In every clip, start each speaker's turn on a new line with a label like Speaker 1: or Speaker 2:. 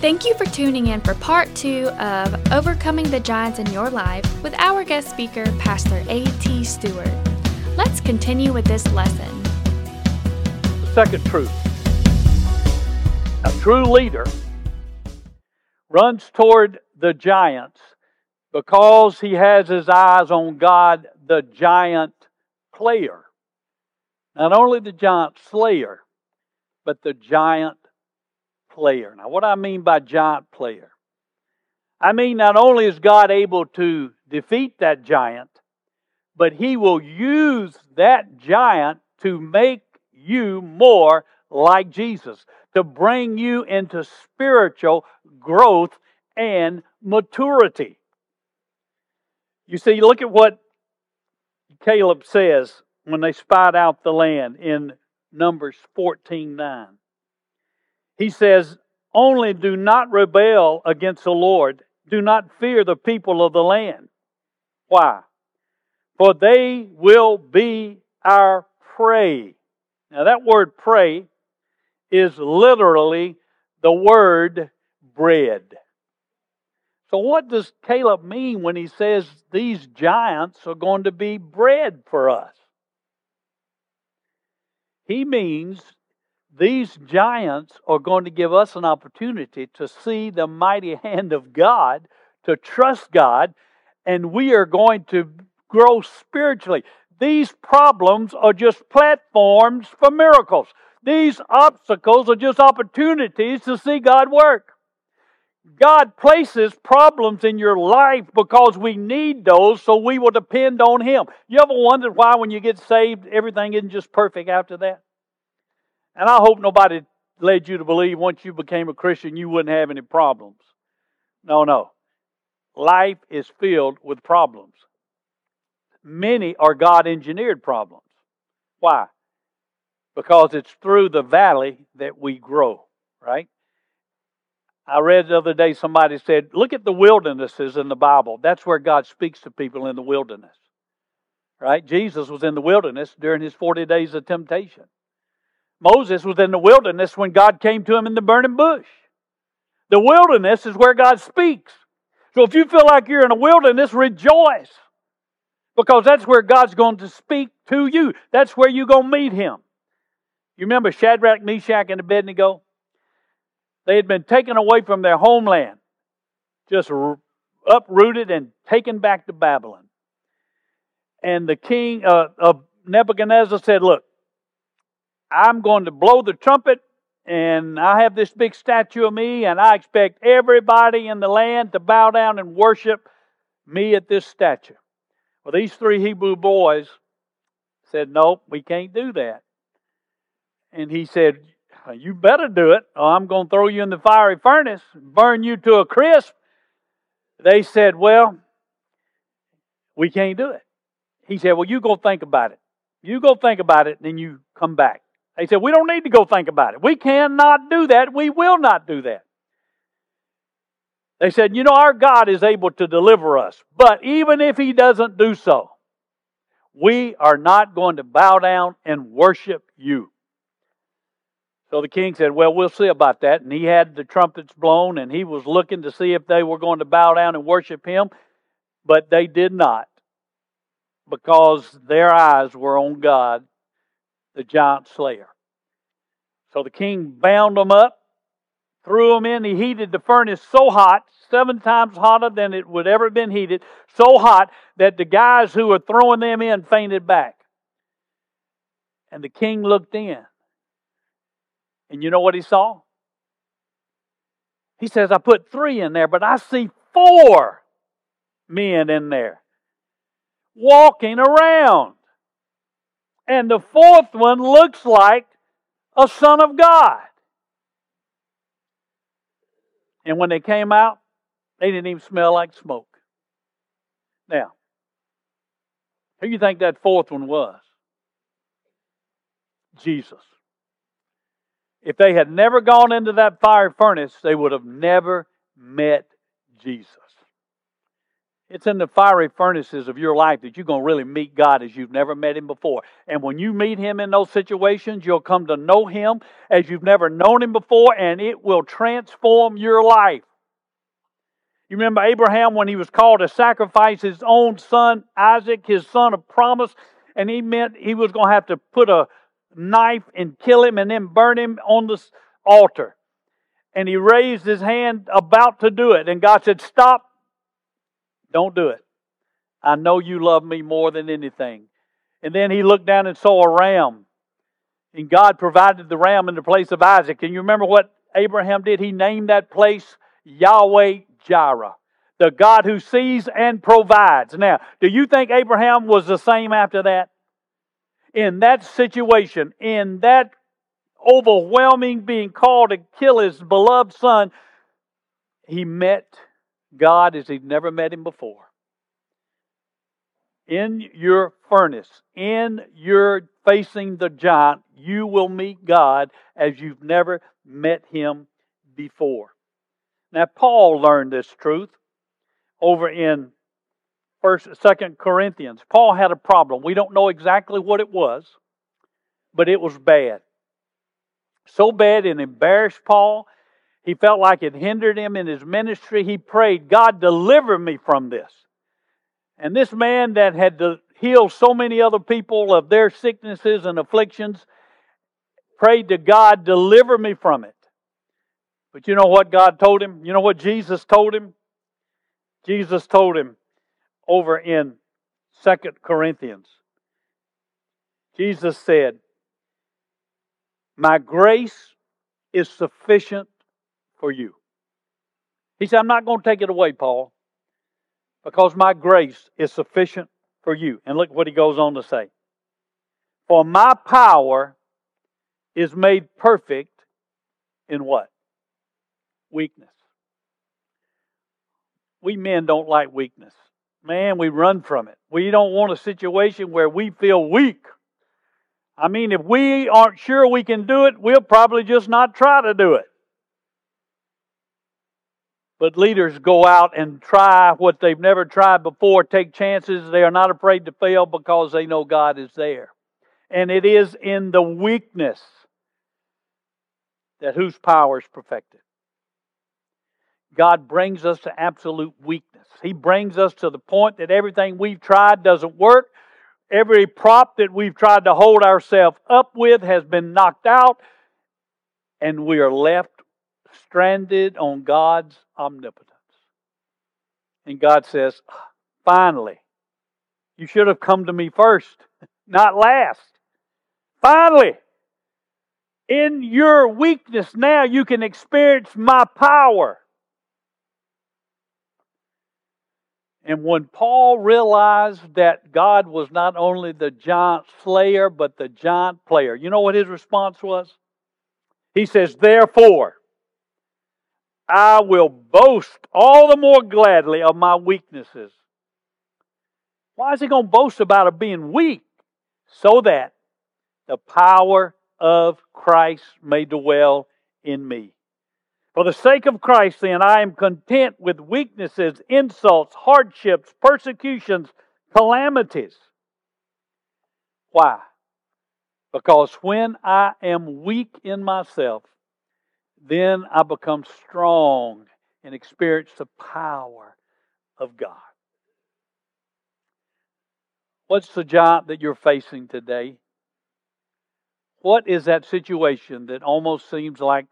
Speaker 1: Thank you for tuning in for part two of Overcoming the Giants in Your Life with our guest speaker, Pastor A.T. Stewart. Let's continue with this lesson.
Speaker 2: The second truth a true leader runs toward the giants because he has his eyes on God, the giant player. Not only the giant slayer, but the giant player. Now, what I mean by giant player, I mean not only is God able to defeat that giant, but he will use that giant to make you more like Jesus, to bring you into spiritual growth and maturity. You see, look at what Caleb says when they spied out the land in Numbers 14 9. He says, Only do not rebel against the Lord. Do not fear the people of the land. Why? For they will be our prey. Now, that word prey is literally the word bread. So, what does Caleb mean when he says these giants are going to be bread for us? He means these giants are going to give us an opportunity to see the mighty hand of God, to trust God, and we are going to grow spiritually. These problems are just platforms for miracles. These obstacles are just opportunities to see God work. God places problems in your life because we need those so we will depend on Him. You ever wondered why, when you get saved, everything isn't just perfect after that? And I hope nobody led you to believe once you became a Christian you wouldn't have any problems. No, no. Life is filled with problems. Many are God engineered problems. Why? Because it's through the valley that we grow, right? I read the other day somebody said, Look at the wildernesses in the Bible. That's where God speaks to people in the wilderness. Right? Jesus was in the wilderness during his 40 days of temptation. Moses was in the wilderness when God came to him in the burning bush. The wilderness is where God speaks. So if you feel like you're in a wilderness, rejoice. Because that's where God's going to speak to you. That's where you're going to meet Him. You remember Shadrach, Meshach, and Abednego? They had been taken away from their homeland, just uprooted and taken back to Babylon. And the king uh, of Nebuchadnezzar said, Look, I'm going to blow the trumpet, and I have this big statue of me, and I expect everybody in the land to bow down and worship me at this statue. Well, these three Hebrew boys said, Nope, we can't do that. And he said, You better do it, or I'm going to throw you in the fiery furnace, burn you to a crisp. They said, Well, we can't do it. He said, Well, you go think about it. You go think about it, and then you come back. They said, We don't need to go think about it. We cannot do that. We will not do that. They said, You know, our God is able to deliver us. But even if He doesn't do so, we are not going to bow down and worship you. So the king said, Well, we'll see about that. And he had the trumpets blown and he was looking to see if they were going to bow down and worship him. But they did not because their eyes were on God the giant slayer. So the king bound them up, threw them in. He heated the furnace so hot, seven times hotter than it would ever have been heated, so hot that the guys who were throwing them in fainted back. And the king looked in. And you know what he saw? He says, I put three in there, but I see four men in there walking around and the fourth one looks like a son of God. And when they came out, they didn't even smell like smoke. Now, who do you think that fourth one was? Jesus. If they had never gone into that fire furnace, they would have never met Jesus. It's in the fiery furnaces of your life that you're going to really meet God as you've never met Him before. And when you meet Him in those situations, you'll come to know Him as you've never known Him before, and it will transform your life. You remember Abraham when he was called to sacrifice his own son, Isaac, his son of promise, and he meant he was going to have to put a knife and kill him and then burn him on the altar. And he raised his hand about to do it, and God said, Stop don't do it. I know you love me more than anything. And then he looked down and saw a ram. And God provided the ram in the place of Isaac. And you remember what Abraham did? He named that place Yahweh Jireh, the God who sees and provides. Now, do you think Abraham was the same after that? In that situation, in that overwhelming being called to kill his beloved son, he met God as he'd never met him before. In your furnace, in your facing the giant, you will meet God as you've never met him before. Now, Paul learned this truth over in First, Second Corinthians. Paul had a problem. We don't know exactly what it was, but it was bad. So bad it embarrassed Paul he felt like it hindered him in his ministry. He prayed, God, deliver me from this. And this man that had healed so many other people of their sicknesses and afflictions prayed to God, deliver me from it. But you know what God told him? You know what Jesus told him? Jesus told him over in Second Corinthians. Jesus said, My grace is sufficient for you. He said, I'm not going to take it away, Paul, because my grace is sufficient for you. And look what he goes on to say. For my power is made perfect in what? Weakness. We men don't like weakness. Man, we run from it. We don't want a situation where we feel weak. I mean, if we aren't sure we can do it, we'll probably just not try to do it. But leaders go out and try what they've never tried before, take chances. They are not afraid to fail because they know God is there. And it is in the weakness that whose power is perfected. God brings us to absolute weakness. He brings us to the point that everything we've tried doesn't work. Every prop that we've tried to hold ourselves up with has been knocked out, and we are left stranded on God's omnipotence. And God says, finally, you should have come to me first, not last. Finally, in your weakness now, you can experience my power. And when Paul realized that God was not only the giant slayer, but the giant player, you know what his response was? He says, Therefore, I will boast all the more gladly of my weaknesses. Why is he going to boast about it being weak? So that the power of Christ may dwell in me. For the sake of Christ, then, I am content with weaknesses, insults, hardships, persecutions, calamities. Why? Because when I am weak in myself, then I become strong and experience the power of God. What's the job that you're facing today? What is that situation that almost seems like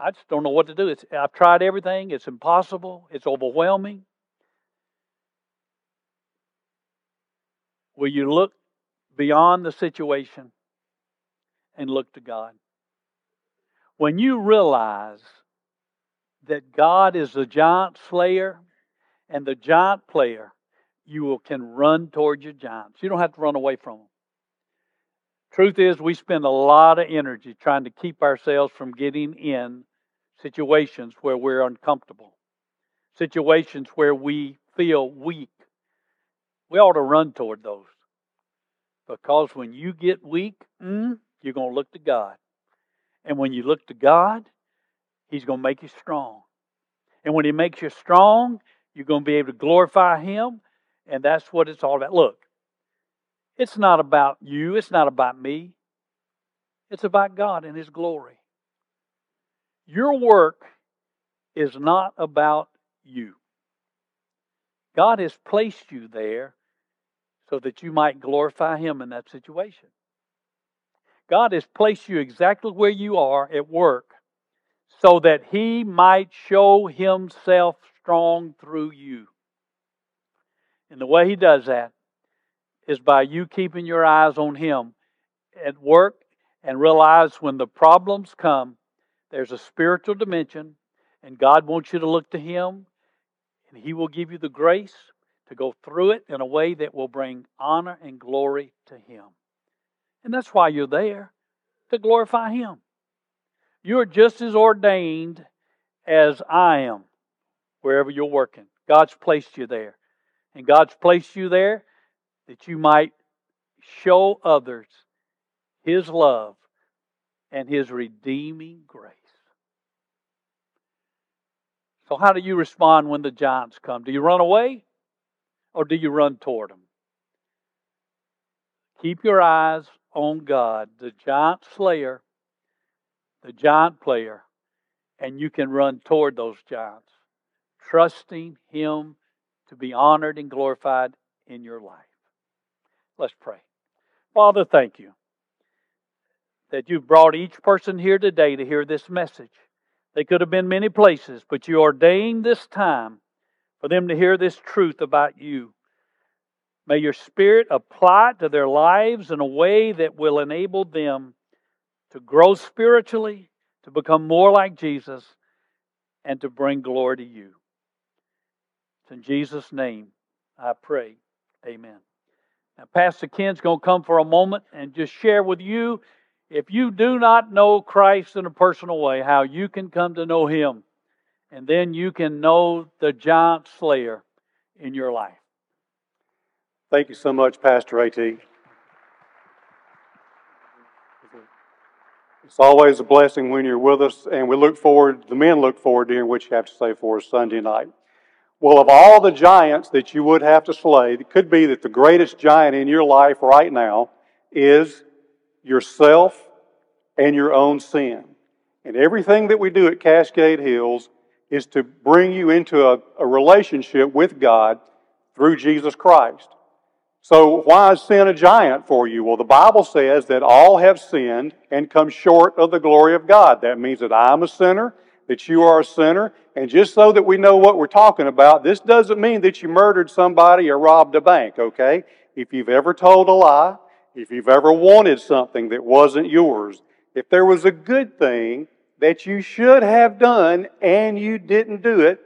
Speaker 2: I just don't know what to do? It's, I've tried everything, it's impossible, it's overwhelming. Will you look beyond the situation and look to God? When you realize that God is the giant slayer and the giant player, you will, can run toward your giants. You don't have to run away from them. Truth is, we spend a lot of energy trying to keep ourselves from getting in situations where we're uncomfortable, situations where we feel weak. We ought to run toward those. Because when you get weak, mm, you're going to look to God. And when you look to God, He's going to make you strong. And when He makes you strong, You're going to be able to glorify Him, and that's what it's all about. Look, it's not about you, it's not about me, it's about God and His glory. Your work is not about you. God has placed you there so that you might glorify Him in that situation. God has placed you exactly where you are at work so that He might show Himself strong through you. And the way He does that is by you keeping your eyes on Him at work and realize when the problems come, there's a spiritual dimension, and God wants you to look to Him, and He will give you the grace to go through it in a way that will bring honor and glory to Him. And that's why you're there, to glorify Him. You're just as ordained as I am, wherever you're working. God's placed you there. And God's placed you there that you might show others His love and His redeeming grace. So, how do you respond when the giants come? Do you run away or do you run toward them? Keep your eyes on God, the giant slayer, the giant player, and you can run toward those giants, trusting Him to be honored and glorified in your life. Let's pray. Father, thank you that you've brought each person here today to hear this message. They could have been many places, but you ordained this time for them to hear this truth about you. May your Spirit apply to their lives in a way that will enable them to grow spiritually, to become more like Jesus, and to bring glory to you. It's in Jesus' name I pray. Amen. Now, Pastor Ken's going to come for a moment and just share with you if you do not know Christ in a personal way, how you can come to know Him. And then you can know the giant slayer in your life.
Speaker 3: Thank you so much, Pastor AT. It's always a blessing when you're with us, and we look forward, the men look forward to hearing what you have to say for us Sunday night. Well, of all the giants that you would have to slay, it could be that the greatest giant in your life right now is yourself and your own sin. And everything that we do at Cascade Hills is to bring you into a, a relationship with God through Jesus Christ. So, why is sin a giant for you? Well, the Bible says that all have sinned and come short of the glory of God. That means that I'm a sinner, that you are a sinner, and just so that we know what we're talking about, this doesn't mean that you murdered somebody or robbed a bank, okay? If you've ever told a lie, if you've ever wanted something that wasn't yours, if there was a good thing that you should have done and you didn't do it,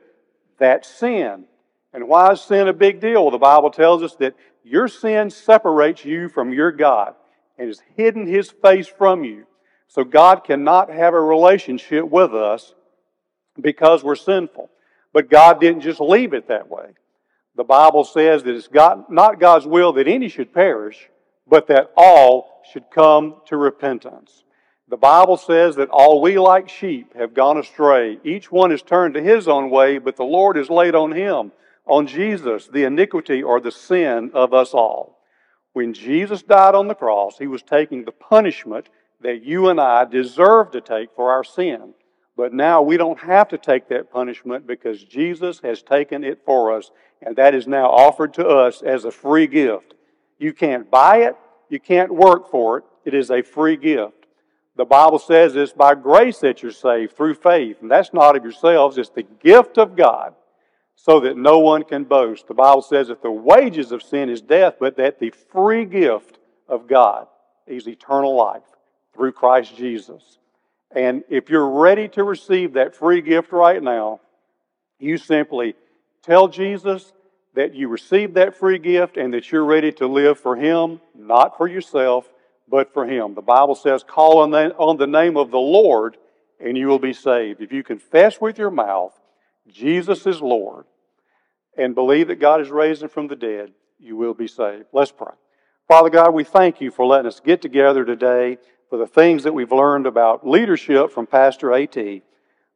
Speaker 3: that's sin. And why is sin a big deal? Well, the Bible tells us that your sin separates you from your God and has hidden his face from you. So God cannot have a relationship with us because we're sinful. But God didn't just leave it that way. The Bible says that it's God, not God's will that any should perish, but that all should come to repentance. The Bible says that all we like sheep have gone astray. Each one has turned to his own way, but the Lord has laid on him, on Jesus, the iniquity or the sin of us all. When Jesus died on the cross, he was taking the punishment that you and I deserve to take for our sin. But now we don't have to take that punishment because Jesus has taken it for us, and that is now offered to us as a free gift. You can't buy it, you can't work for it, it is a free gift. The Bible says it's by grace that you're saved through faith, and that's not of yourselves, it's the gift of God, so that no one can boast. The Bible says that the wages of sin is death, but that the free gift of God is eternal life through Christ Jesus. And if you're ready to receive that free gift right now, you simply tell Jesus that you received that free gift and that you're ready to live for Him, not for yourself, but for Him. The Bible says, Call on the, on the name of the Lord and you will be saved. If you confess with your mouth Jesus is Lord and believe that God is raised him from the dead, you will be saved. Let's pray. Father God, we thank you for letting us get together today for the things that we've learned about leadership from Pastor A.T.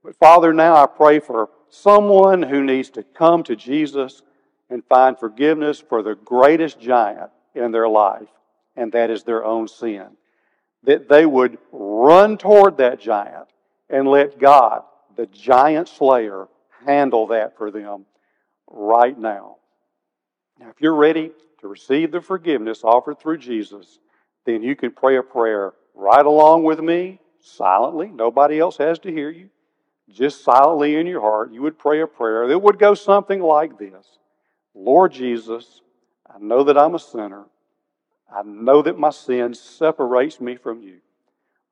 Speaker 3: But Father, now I pray for someone who needs to come to Jesus and find forgiveness for the greatest giant in their life, and that is their own sin. That they would run toward that giant and let God, the giant slayer, handle that for them right now. Now, if you're ready to receive the forgiveness offered through Jesus, then you can pray a prayer right along with me, silently. Nobody else has to hear you. Just silently in your heart, you would pray a prayer that would go something like this Lord Jesus, I know that I'm a sinner. I know that my sin separates me from you.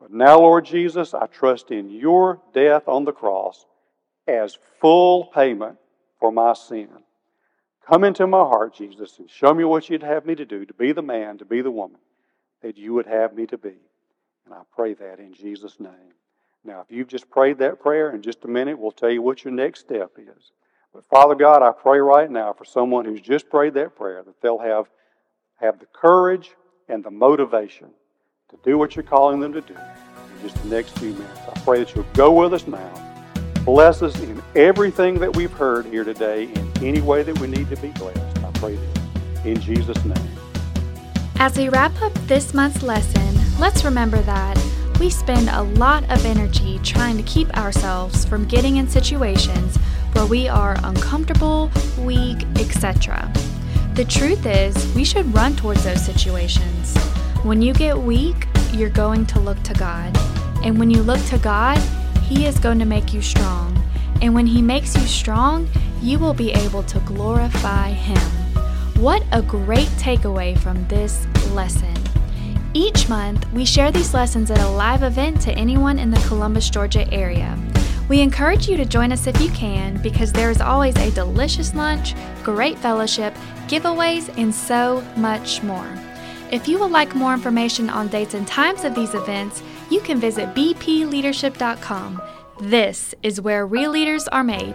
Speaker 3: But now, Lord Jesus, I trust in your death on the cross as full payment for my sin. Come into my heart, Jesus, and show me what you'd have me to do, to be the man, to be the woman that you would have me to be. And I pray that in Jesus' name. Now, if you've just prayed that prayer, in just a minute, we'll tell you what your next step is. But Father God, I pray right now for someone who's just prayed that prayer that they'll have, have the courage and the motivation to do what you're calling them to do in just the next few minutes. I pray that you'll go with us now Bless us in everything that we've heard here today in any way that we need to be blessed. I pray this in Jesus' name.
Speaker 1: As we wrap up this month's lesson, let's remember that we spend a lot of energy trying to keep ourselves from getting in situations where we are uncomfortable, weak, etc. The truth is, we should run towards those situations. When you get weak, you're going to look to God. And when you look to God, he is going to make you strong. And when He makes you strong, you will be able to glorify Him. What a great takeaway from this lesson! Each month, we share these lessons at a live event to anyone in the Columbus, Georgia area. We encourage you to join us if you can because there is always a delicious lunch, great fellowship, giveaways, and so much more. If you would like more information on dates and times of these events, you can visit bpleadership.com. This is where real leaders are made.